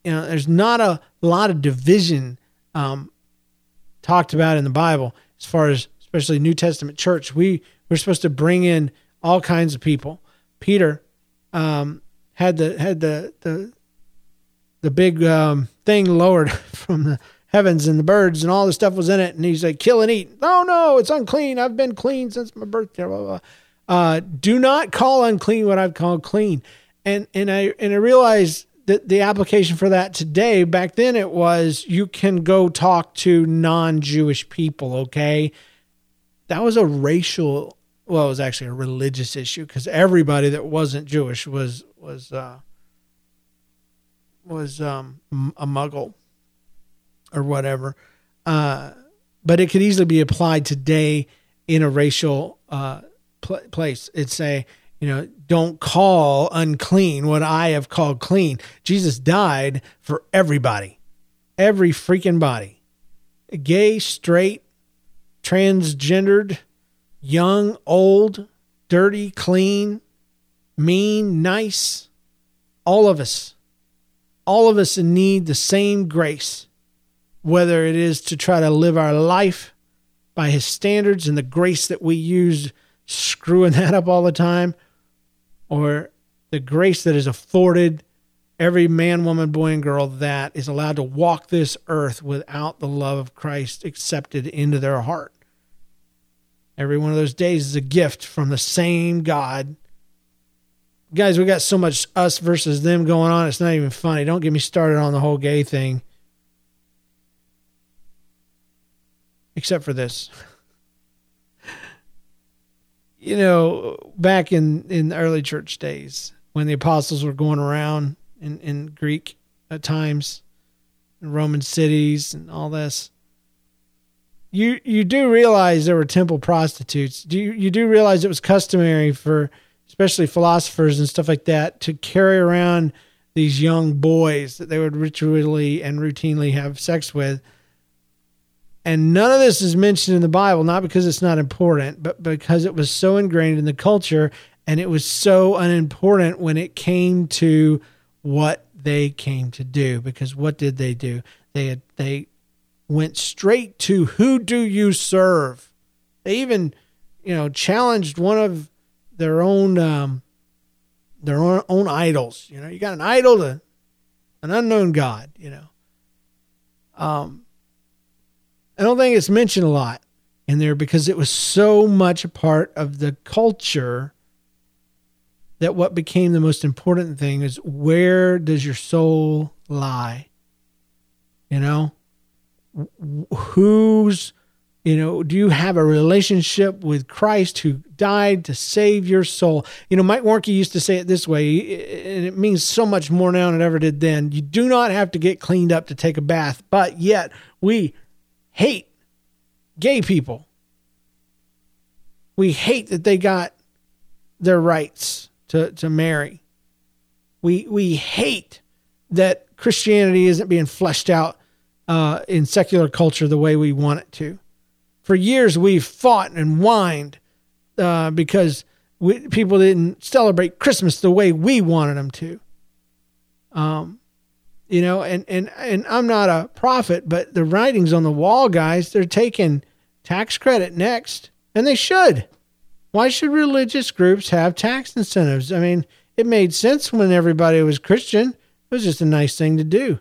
You know, there's not a lot of division um, talked about in the Bible as far as especially New Testament church. We we're supposed to bring in all kinds of people. Peter um, had the had the the the big um, thing lowered *laughs* from the heavens and the birds and all the stuff was in it, and he's like, "Kill and eat." Oh no, it's unclean. I've been clean since my birthday. Blah, blah, blah. Uh, do not call unclean what I've called clean. And and I and I realized that the application for that today. Back then, it was you can go talk to non-Jewish people. Okay, that was a racial. Well, it was actually a religious issue because everybody that wasn't Jewish was was uh, was um, a Muggle or whatever. Uh, but it could easily be applied today in a racial uh, pl- place. It's a you know, don't call unclean what I have called clean. Jesus died for everybody, every freaking body, gay, straight, transgendered, young, old, dirty, clean, mean, nice, all of us all of us in need the same grace, whether it is to try to live our life by his standards and the grace that we use screwing *laughs* that up all the time, or the grace that is afforded every man, woman, boy, and girl that is allowed to walk this earth without the love of Christ accepted into their heart. Every one of those days is a gift from the same God guys, we got so much us versus them going on. It's not even funny. Don't get me started on the whole gay thing. Except for this. You know, back in, in the early church days, when the apostles were going around in, in Greek at times, in Roman cities and all this, you you do realize there were temple prostitutes. Do you, you do realize it was customary for especially philosophers and stuff like that, to carry around these young boys that they would ritually and routinely have sex with. And none of this is mentioned in the Bible, not because it's not important, but because it was so ingrained in the culture and it was so unimportant when it came to what they came to do. Because what did they do? They had, they went straight to who do you serve? They even, you know, challenged one of their own um, their own, own idols. You know, you got an idol to an unknown God. You know, um, I don't think it's mentioned a lot in there because it was so much a part of the culture that what became the most important thing is where does your soul lie? You know, whose you know, do you have a relationship with Christ who died to save your soul? You know, Mike Warnke used to say it this way, and it means so much more now than it ever did then. You do not have to get cleaned up to take a bath, but yet we hate gay people. We hate that they got their rights to, to marry. We we hate that Christianity isn't being fleshed out uh, in secular culture the way we want it to for years we've fought and whined uh, because we, people didn't celebrate Christmas the way we wanted them to. Um, you know, and and and I'm not a prophet, but the writings on the wall, guys, they're taking tax credit next, and they should. Why should religious groups have tax incentives? I mean, it made sense when everybody was Christian. It was just a nice thing to do.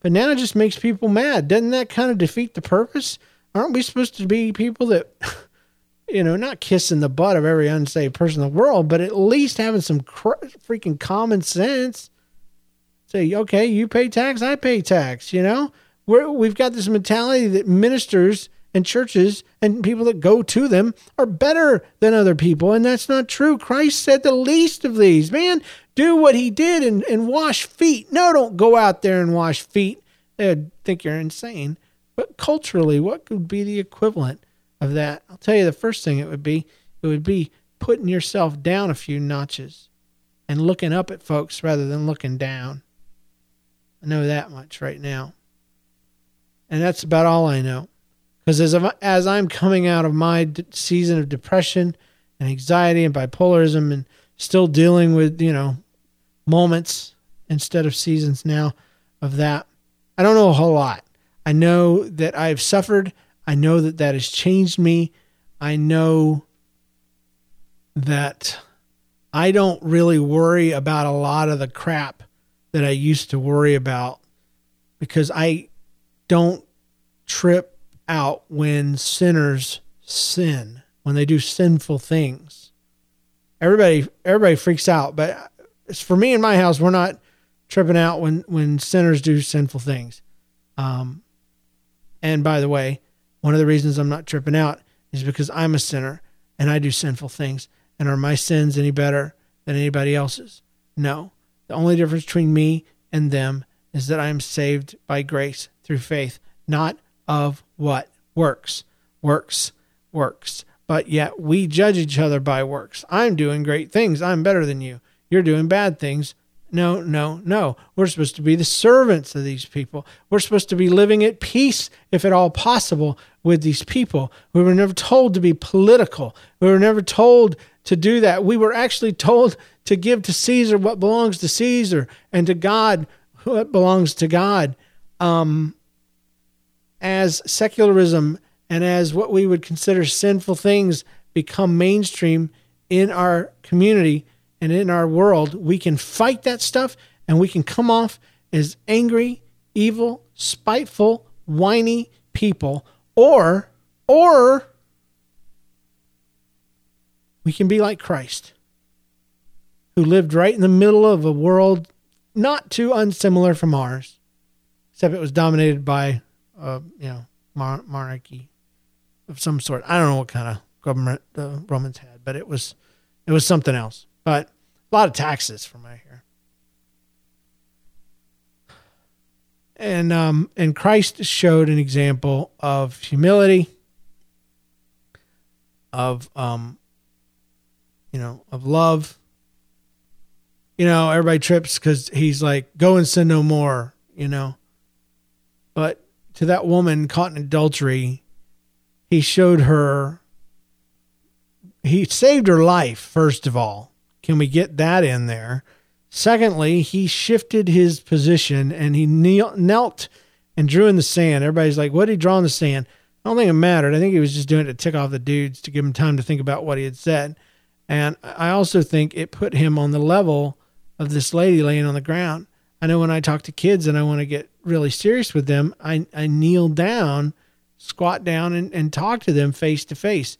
But now it just makes people mad. Doesn't that kind of defeat the purpose? aren't we supposed to be people that, *laughs* you know, not kissing the butt of every unsaved person in the world, but at least having some cr- freaking common sense? Say, okay, you pay tax, I pay tax. You know, We're, we've got this mentality that ministers and churches and people that go to them are better than other people. And that's not true. Christ said the least of these, man, do what he did and, and wash feet. No, don't go out there and wash feet. They'd think you're insane. But culturally, what could be the equivalent of that? I'll tell you the first thing it would be it would be putting yourself down a few notches and looking up at folks rather than looking down. I know that much right now. And that's about all I know. Because as, I'm- as I'm coming out of my d- season of depression and anxiety and bipolarism and still dealing with, you know, moments instead of seasons now of that, I don't know a whole lot. I know that I've suffered. I know that that has changed me. I know that I don't really worry about a lot of the crap that I used to worry about because I don't trip out when sinners sin, when they do sinful things. Everybody everybody freaks out, but it's for me in my house we're not tripping out when when sinners do sinful things. Um and by the way, one of the reasons I'm not tripping out is because I'm a sinner and I do sinful things. And are my sins any better than anybody else's? No. The only difference between me and them is that I am saved by grace through faith, not of what works. Works, works. But yet we judge each other by works. I'm doing great things. I'm better than you. You're doing bad things. No, no, no. We're supposed to be the servants of these people. We're supposed to be living at peace, if at all possible, with these people. We were never told to be political. We were never told to do that. We were actually told to give to Caesar what belongs to Caesar and to God what belongs to God. Um, as secularism and as what we would consider sinful things become mainstream in our community and in our world, we can fight that stuff and we can come off as angry, evil, spiteful, whiny people, or, or we can be like Christ, who lived right in the middle of a world not too unsimilar from ours, except it was dominated by, uh, you know, mon- monarchy of some sort. I don't know what kind of government the Romans had, but it was, it was something else. But a lot of taxes from I hear. And um, and Christ showed an example of humility, of um, you know, of love. You know, everybody trips because he's like, "Go and sin no more," you know. But to that woman caught in adultery, he showed her. He saved her life first of all. Can we get that in there? Secondly, he shifted his position and he knelt and drew in the sand. Everybody's like, what did he draw in the sand? I don't think it mattered. I think he was just doing it to tick off the dudes to give him time to think about what he had said. And I also think it put him on the level of this lady laying on the ground. I know when I talk to kids and I want to get really serious with them, I, I kneel down, squat down, and, and talk to them face to face.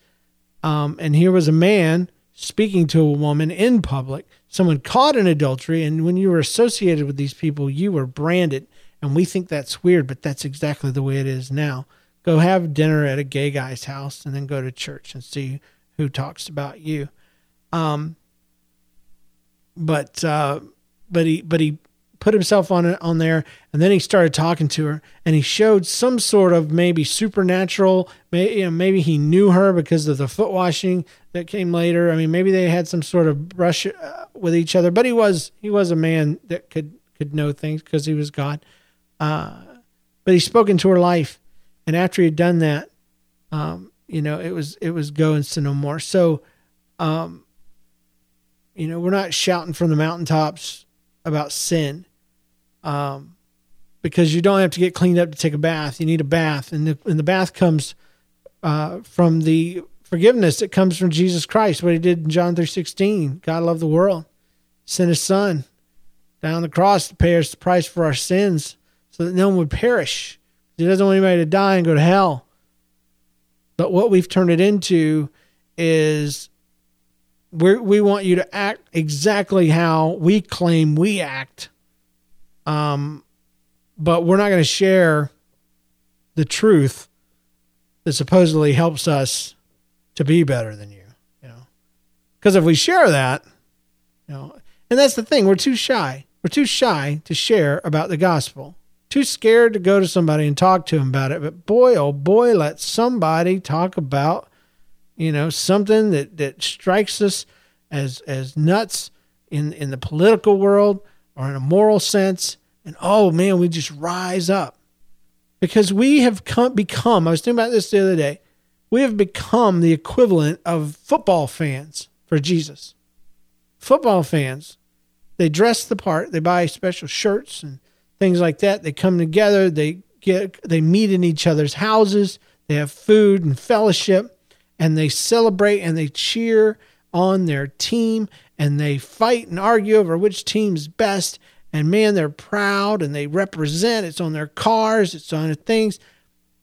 Um, and here was a man speaking to a woman in public, someone caught in adultery. And when you were associated with these people, you were branded. And we think that's weird, but that's exactly the way it is now. Go have dinner at a gay guy's house and then go to church and see who talks about you. Um, but uh, but he but he put himself on on there and then he started talking to her and he showed some sort of maybe supernatural maybe, you know, maybe he knew her because of the foot washing that came later. I mean maybe they had some sort of brush uh, with each other but he was he was a man that could could know things because he was god. Uh, but he spoke into her life and after he had done that um, you know it was it was go and sin no more. So um, you know we're not shouting from the mountaintops about sin um, because you don't have to get cleaned up to take a bath. You need a bath, and the and the bath comes uh, from the forgiveness that comes from Jesus Christ. What He did in John three sixteen. God loved the world, sent His Son down on the cross to pay us the price for our sins, so that no one would perish. He doesn't want anybody to die and go to hell. But what we've turned it into is we we want you to act exactly how we claim we act um, but we're not going to share the truth that supposedly helps us to be better than you, you know. Because if we share that, you know, and that's the thing, we're too shy. We're too shy to share about the gospel. Too scared to go to somebody and talk to them about it. But boy, oh boy, let somebody talk about, you know, something that, that strikes us as as nuts in in the political world or in a moral sense. And oh man, we just rise up. because we have come, become, I was thinking about this the other day, we have become the equivalent of football fans for Jesus. Football fans, they dress the part, they buy special shirts and things like that. They come together, they get they meet in each other's houses, they have food and fellowship, and they celebrate and they cheer on their team and they fight and argue over which team's best. And man, they're proud and they represent. It's on their cars, it's on their things.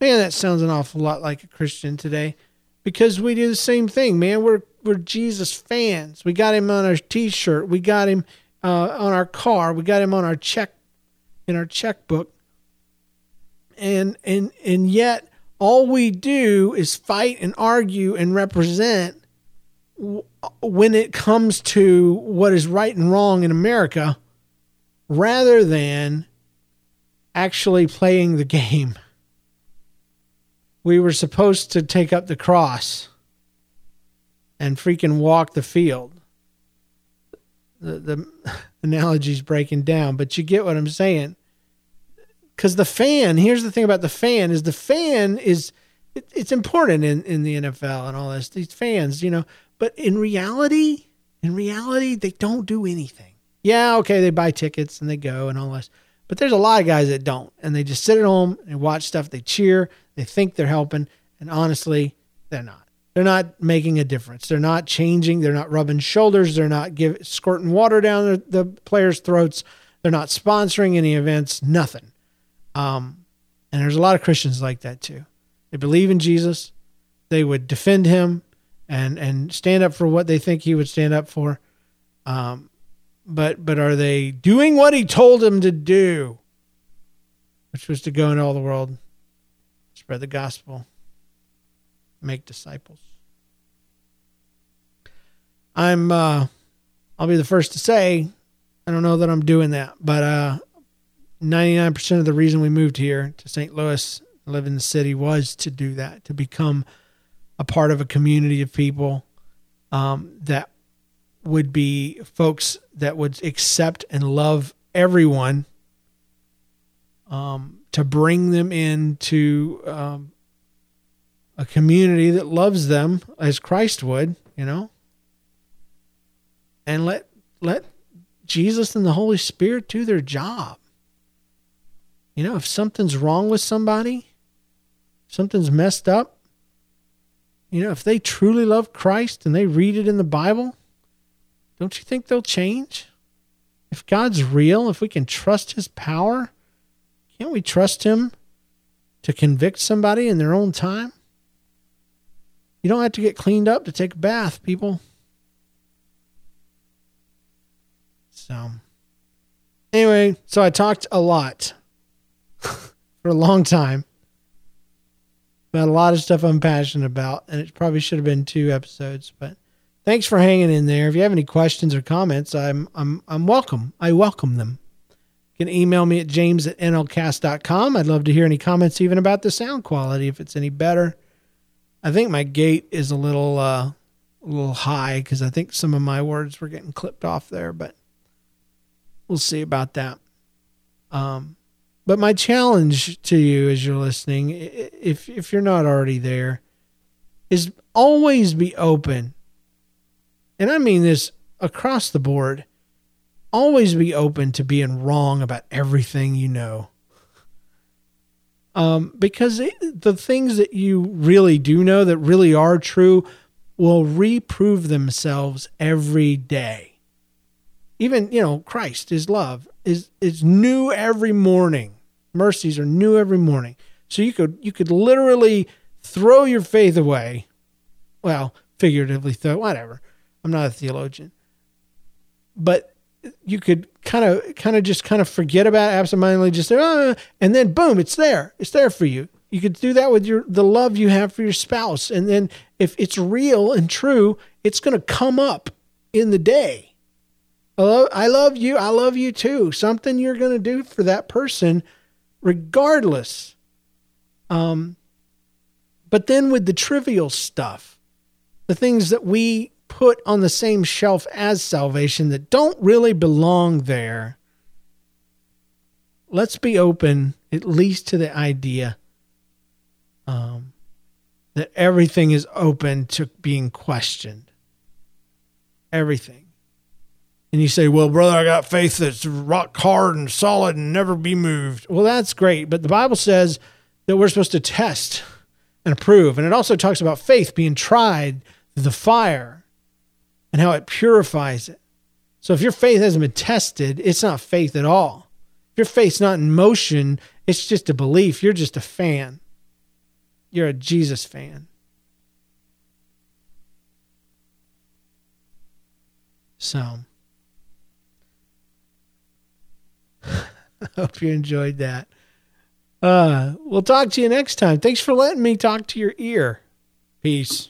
Man, that sounds an awful lot like a Christian today because we do the same thing, man. We're we're Jesus fans. We got him on our T-shirt. We got him uh, on our car. We got him on our check in our checkbook. And and and yet all we do is fight and argue and represent when it comes to what is right and wrong in America rather than actually playing the game. We were supposed to take up the cross and freaking walk the field. The, the *laughs* analogy's breaking down, but you get what I'm saying. Because the fan, here's the thing about the fan is the fan is it, it's important in, in the NFL and all this. These fans, you know, but in reality, in reality, they don't do anything. Yeah, okay, they buy tickets and they go and all this. But there's a lot of guys that don't. And they just sit at home and watch stuff. They cheer. They think they're helping. And honestly, they're not. They're not making a difference. They're not changing. They're not rubbing shoulders. They're not give, squirting water down the, the players' throats. They're not sponsoring any events. Nothing. Um, and there's a lot of Christians like that too. They believe in Jesus. They would defend him and and stand up for what they think he would stand up for. Um, but but are they doing what he told them to do, which was to go into all the world, spread the gospel, make disciples? I'm uh, I'll be the first to say I don't know that I'm doing that, but uh, 99% of the reason we moved here to St. Louis, live in the city, was to do that, to become a part of a community of people um, that would be folks that would accept and love everyone um, to bring them into um, a community that loves them as Christ would, you know, and let let Jesus and the Holy Spirit do their job. You know, if something's wrong with somebody, something's messed up, you know, if they truly love Christ and they read it in the Bible, don't you think they'll change? If God's real, if we can trust his power, can't we trust him to convict somebody in their own time? You don't have to get cleaned up to take a bath, people. So, anyway, so I talked a lot for a long time about a lot of stuff I'm passionate about, and it probably should have been two episodes. But thanks for hanging in there. If you have any questions or comments, I'm I'm I'm welcome. I welcome them. You can email me at james at nlcast.com. I'd love to hear any comments even about the sound quality if it's any better. I think my gate is a little uh, a little high because I think some of my words were getting clipped off there, but we'll see about that. Um, but my challenge to you as you're listening, if if you're not already there, is always be open. And I mean this across the board. Always be open to being wrong about everything you know. Um, because it, the things that you really do know that really are true will reprove themselves every day. Even, you know, Christ, is love is is new every morning mercies are new every morning. So you could you could literally throw your faith away. Well, figuratively throw whatever. I'm not a theologian. But you could kind of kind of just kind of forget about absentmindedly just say, oh, and then boom, it's there. It's there for you. You could do that with your the love you have for your spouse. And then if it's real and true, it's going to come up in the day. I love, I love you. I love you too. Something you're going to do for that person regardless. Um, but then with the trivial stuff, the things that we put on the same shelf as salvation that don't really belong there, let's be open at least to the idea um, that everything is open to being questioned. Everything. And you say, well, brother, I got faith that's rock hard and solid and never be moved. Well, that's great. But the Bible says that we're supposed to test and approve. And it also talks about faith being tried through the fire and how it purifies it. So if your faith hasn't been tested, it's not faith at all. If your faith's not in motion, it's just a belief. You're just a fan. You're a Jesus fan. So I *laughs* hope you enjoyed that. Uh, we'll talk to you next time. Thanks for letting me talk to your ear. Peace.